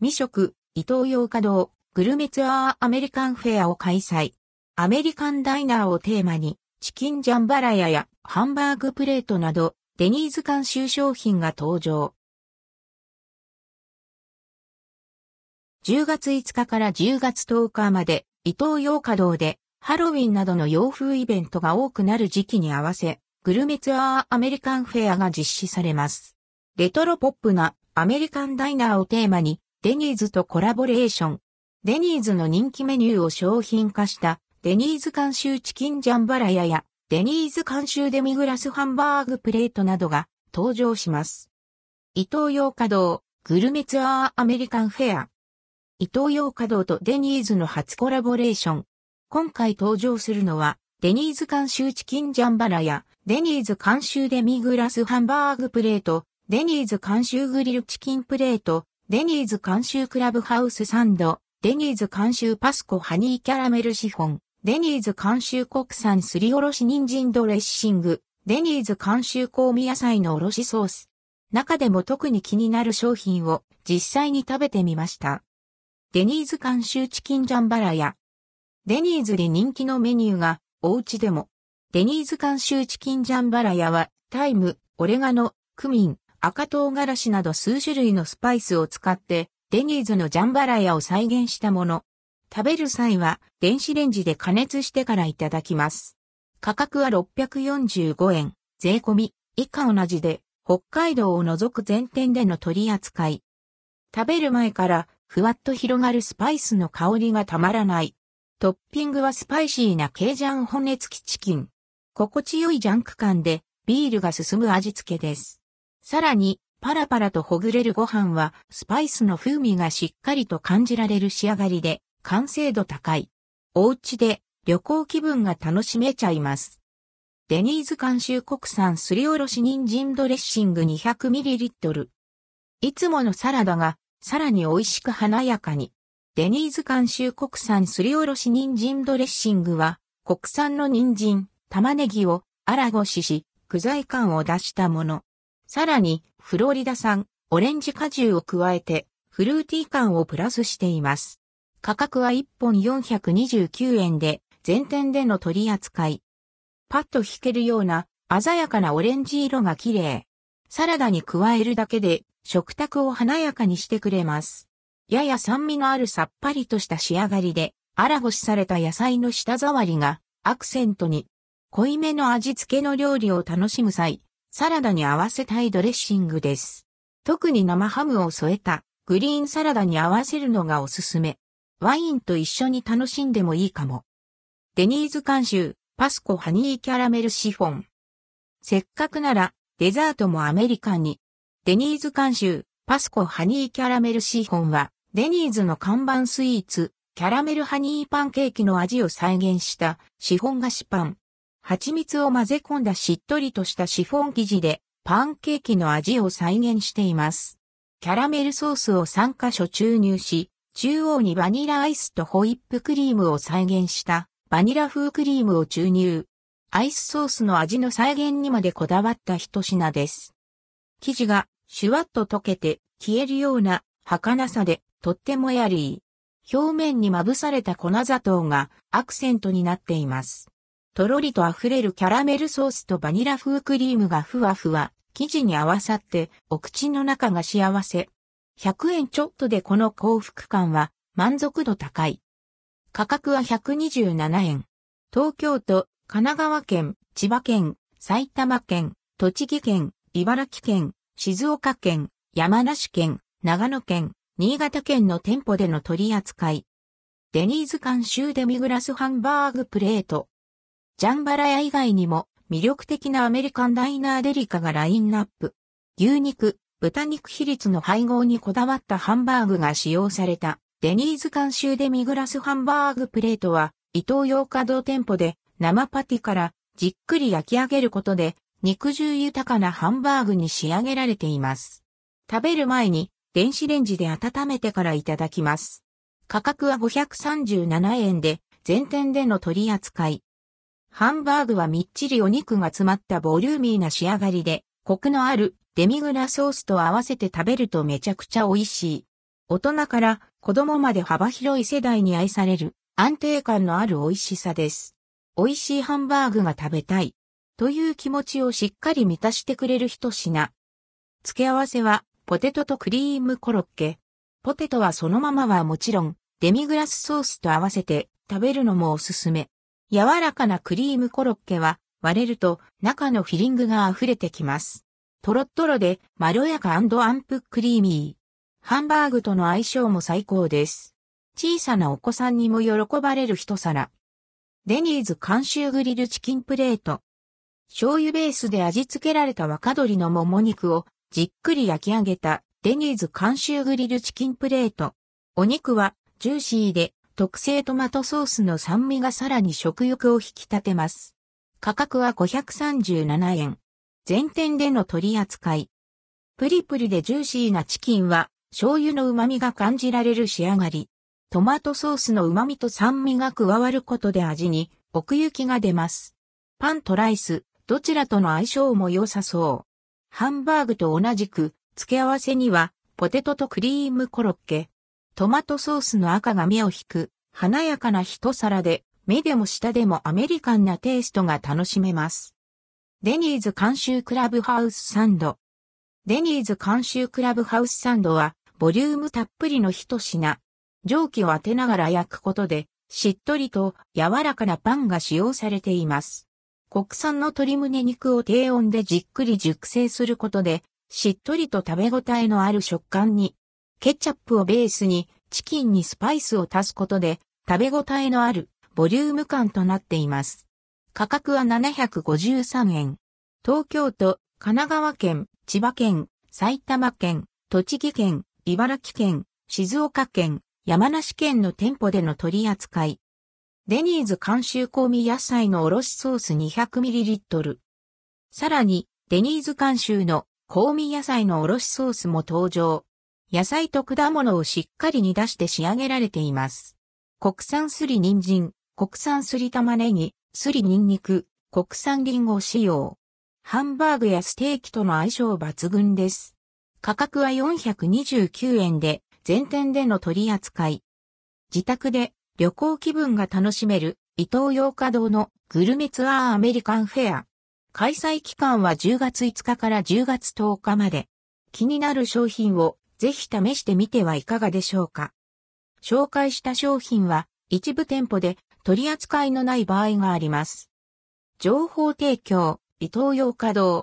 未食、伊東洋華堂、グルメツアーアメリカンフェアを開催。アメリカンダイナーをテーマに、チキンジャンバラヤやハンバーグプレートなど、デニーズ監修商品が登場。10月5日から10月10日まで、伊東洋華堂で、ハロウィンなどの洋風イベントが多くなる時期に合わせ、グルメツアーアメリカンフェアが実施されます。レトロポップなアメリカンダイナーをテーマに、デニーズとコラボレーション。デニーズの人気メニューを商品化したデニーズ監修チキンジャンバラヤやデニーズ監修デミグラスハンバーグプレートなどが登場します。イトーヨーカドーグルメツアーアメリカンフェア。イトーヨーカドーとデニーズの初コラボレーション。今回登場するのはデニーズ監修チキンジャンバラやデニーズ監修デミグラスハンバーグプレート、デニーズ監修グリルチキンプレート、デニーズ監修クラブハウスサンド、デニーズ監修パスコハニーキャラメルシフォン、デニーズ監修国産すりおろし人参ドレッシング、デニーズ監修香味野菜のおろしソース。中でも特に気になる商品を実際に食べてみました。デニーズ監修チキンジャンバラや、デニーズで人気のメニューがお家でも、デニーズ監修チキンジャンバラヤはタイム、オレガノ、クミン、赤唐辛子など数種類のスパイスを使ってデニーズのジャンバラヤを再現したもの。食べる際は電子レンジで加熱してからいただきます。価格は645円、税込み、以下同じで、北海道を除く全店での取り扱い。食べる前からふわっと広がるスパイスの香りがたまらない。トッピングはスパイシーなケージャン骨付きチキン。心地よいジャンク感でビールが進む味付けです。さらに、パラパラとほぐれるご飯はスパイスの風味がしっかりと感じられる仕上がりで完成度高い。お家で旅行気分が楽しめちゃいます。デニーズ監修国産すりおろし人参ドレッシング 200ml。いつものサラダがさらに美味しく華やかに。デニーズ監修国産すりおろし人参ドレッシングは国産の人参、玉ねぎを粗ごしし、具材感を出したもの。さらにフロリダ産オレンジ果汁を加えてフルーティー感をプラスしています。価格は1本429円で、全店での取り扱い。パッと引けるような鮮やかなオレンジ色が綺麗。サラダに加えるだけで食卓を華やかにしてくれます。やや酸味のあるさっぱりとした仕上がりで、荒ごしされた野菜の舌触りがアクセントに、濃いめの味付けの料理を楽しむ際、サラダに合わせたいドレッシングです。特に生ハムを添えたグリーンサラダに合わせるのがおすすめ。ワインと一緒に楽しんでもいいかも。デニーズ監修、パスコハニーキャラメルシフォン。せっかくなら、デザートもアメリカに。デニーズ監修、パスコハニーキャラメルシフォンは、デニーズの看板スイーツ、キャラメルハニーパンケーキの味を再現したシフォン菓子パン。蜂蜜を混ぜ込んだしっとりとしたシフォン生地で、パンケーキの味を再現しています。キャラメルソースを3箇所注入し、中央にバニラアイスとホイップクリームを再現したバニラ風クリームを注入。アイスソースの味の再現にまでこだわった一品です。生地がシュワッと溶けて消えるような儚さでとってもやりー。表面にまぶされた粉砂糖がアクセントになっています。とろりと溢れるキャラメルソースとバニラ風クリームがふわふわ、生地に合わさってお口の中が幸せ。100円ちょっとでこの幸福感は満足度高い。価格は127円。東京都、神奈川県、千葉県、埼玉県、栃木県、茨城県、静岡県、山梨県、長野県、新潟県の店舗での取り扱い。デニーズ監修デミグラスハンバーグプレート。ジャンバラヤ以外にも魅力的なアメリカンダイナーデリカがラインナップ。牛肉、豚肉比率の配合にこだわったハンバーグが使用されたデニーズ監修デミグラスハンバーグプレートは伊東洋華堂店舗で生パティからじっくり焼き上げることで肉汁豊かなハンバーグに仕上げられています。食べる前に電子レンジで温めてからいただきます。価格は537円で全店での取り扱い。ハンバーグはみっちりお肉が詰まったボリューミーな仕上がりで、コクのあるデミグラソースと合わせて食べるとめちゃくちゃ美味しい。大人から子供まで幅広い世代に愛される安定感のある美味しさです。美味しいハンバーグが食べたいという気持ちをしっかり満たしてくれる一品。付け合わせはポテトとクリームコロッケ。ポテトはそのままはもちろんデミグラスソースと合わせて食べるのもおすすめ。柔らかなクリームコロッケは割れると中のフィリングが溢れてきます。トロットロでまろやかアンプクリーミー。ハンバーグとの相性も最高です。小さなお子さんにも喜ばれる一皿。デニーズ監修グリルチキンプレート。醤油ベースで味付けられた若鶏のもも肉をじっくり焼き上げたデニーズ監修グリルチキンプレート。お肉はジューシーで特製トマトソースの酸味がさらに食欲を引き立てます。価格は537円。全店での取り扱い。プリプリでジューシーなチキンは醤油の旨味が感じられる仕上がり。トマトソースの旨味と酸味が加わることで味に奥行きが出ます。パンとライス、どちらとの相性も良さそう。ハンバーグと同じく、付け合わせには、ポテトとクリームコロッケ、トマトソースの赤が目を引く、華やかな一皿で、目でも舌でもアメリカンなテイストが楽しめます。デニーズ監修クラブハウスサンド。デニーズ監修クラブハウスサンドは、ボリュームたっぷりの一品。蒸気を当てながら焼くことで、しっとりと柔らかなパンが使用されています。国産の鶏胸肉を低温でじっくり熟成することで、しっとりと食べ応えのある食感にケチャップをベースにチキンにスパイスを足すことで食べ応えのあるボリューム感となっています。価格は753円。東京都、神奈川県、千葉県、埼玉県、栃木県、茨城県、静岡県、山梨県の店舗での取り扱い。デニーズ監修香味野菜のおろしソース 200ml。さらに、デニーズ監修の香味野菜のおろしソースも登場。野菜と果物をしっかり煮出して仕上げられています。国産すり人参、国産すり玉ねぎ、すりニンニク、国産リンゴを使用。ハンバーグやステーキとの相性抜群です。価格は429円で全店での取り扱い。自宅で旅行気分が楽しめる伊東洋華堂のグルメツアーアメリカンフェア。開催期間は10月5日から10月10日まで。気になる商品をぜひ試してみてはいかがでしょうか。紹介した商品は一部店舗で取り扱いのない場合があります。情報提供、伊東洋華堂。